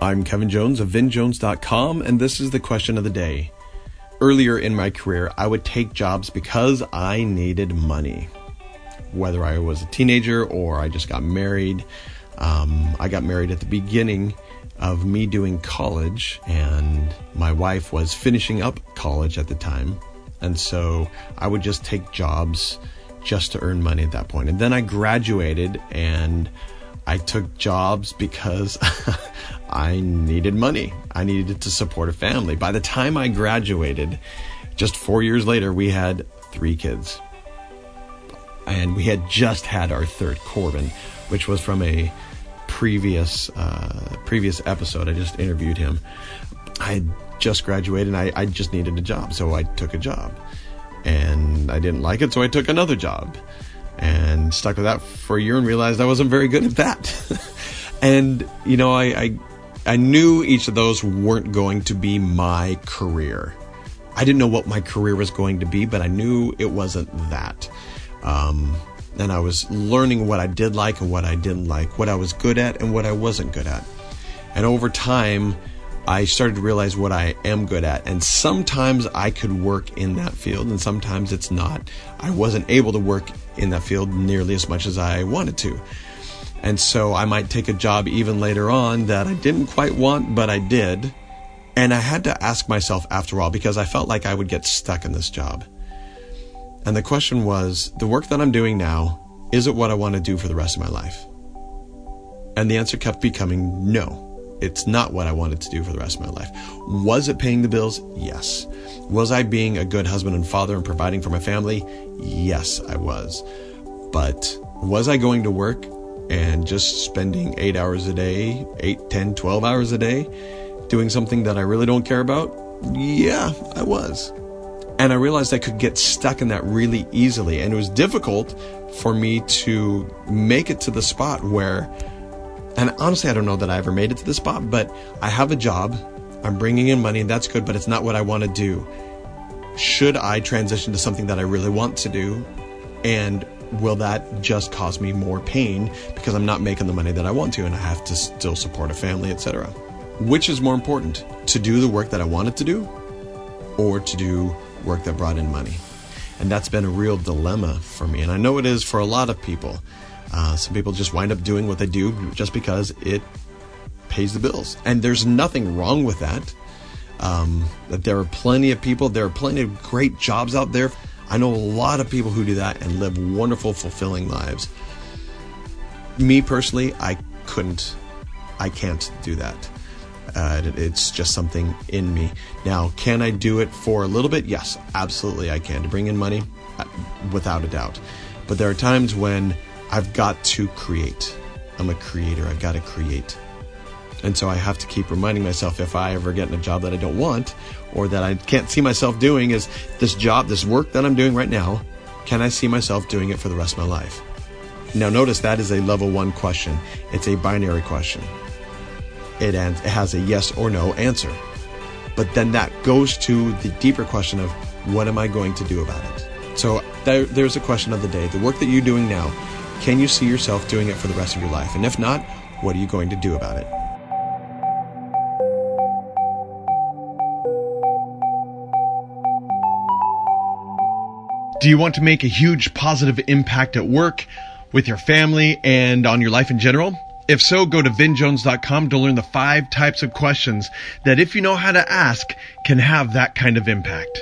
I'm Kevin Jones of VinJones.com, and this is the question of the day. Earlier in my career, I would take jobs because I needed money. Whether I was a teenager or I just got married, um, I got married at the beginning of me doing college, and my wife was finishing up college at the time. And so I would just take jobs just to earn money at that point. And then I graduated and I took jobs because I needed money. I needed to support a family. By the time I graduated, just four years later, we had three kids. And we had just had our third, Corbin, which was from a previous uh, previous episode. I just interviewed him. I had just graduated and I, I just needed a job, so I took a job. And I didn't like it, so I took another job. And stuck with that for a year and realized I wasn't very good at that. and, you know, I, I I knew each of those weren't going to be my career. I didn't know what my career was going to be, but I knew it wasn't that. Um, and I was learning what I did like and what I didn't like, what I was good at and what I wasn't good at. And over time, I started to realize what I am good at. And sometimes I could work in that field, and sometimes it's not. I wasn't able to work in that field nearly as much as I wanted to. And so I might take a job even later on that I didn't quite want, but I did. And I had to ask myself after all because I felt like I would get stuck in this job. And the question was the work that I'm doing now, is it what I want to do for the rest of my life? And the answer kept becoming no. It's not what I wanted to do for the rest of my life. Was it paying the bills? Yes. Was I being a good husband and father and providing for my family? Yes, I was. But was I going to work and just spending eight hours a day, eight, ten, twelve hours a day, doing something that I really don't care about? Yeah, I was. And I realized I could get stuck in that really easily. And it was difficult for me to make it to the spot where, and honestly, I don't know that I ever made it to the spot, but I have a job. I'm bringing in money and that's good, but it's not what I want to do. Should I transition to something that I really want to do? And will that just cause me more pain because I'm not making the money that I want to and I have to still support a family, etc. Which is more important, to do the work that I wanted to do or to do work that brought in money? And that's been a real dilemma for me. And I know it is for a lot of people. Uh, some people just wind up doing what they do just because it pays the bills. And there's nothing wrong with that. Um, that there are plenty of people, there are plenty of great jobs out there I know a lot of people who do that and live wonderful, fulfilling lives. Me personally, I couldn't, I can't do that. Uh, it's just something in me. Now, can I do it for a little bit? Yes, absolutely I can. To bring in money, uh, without a doubt. But there are times when I've got to create. I'm a creator. I've got to create. And so I have to keep reminding myself if I ever get in a job that I don't want or that I can't see myself doing is this job, this work that I'm doing right now, can I see myself doing it for the rest of my life? Now notice that is a level one question. It's a binary question. It, it has a yes or no answer. But then that goes to the deeper question of what am I going to do about it? So there, there's a question of the day. The work that you're doing now, can you see yourself doing it for the rest of your life? And if not, what are you going to do about it? Do you want to make a huge positive impact at work, with your family, and on your life in general? If so, go to vinjones.com to learn the five types of questions that, if you know how to ask, can have that kind of impact.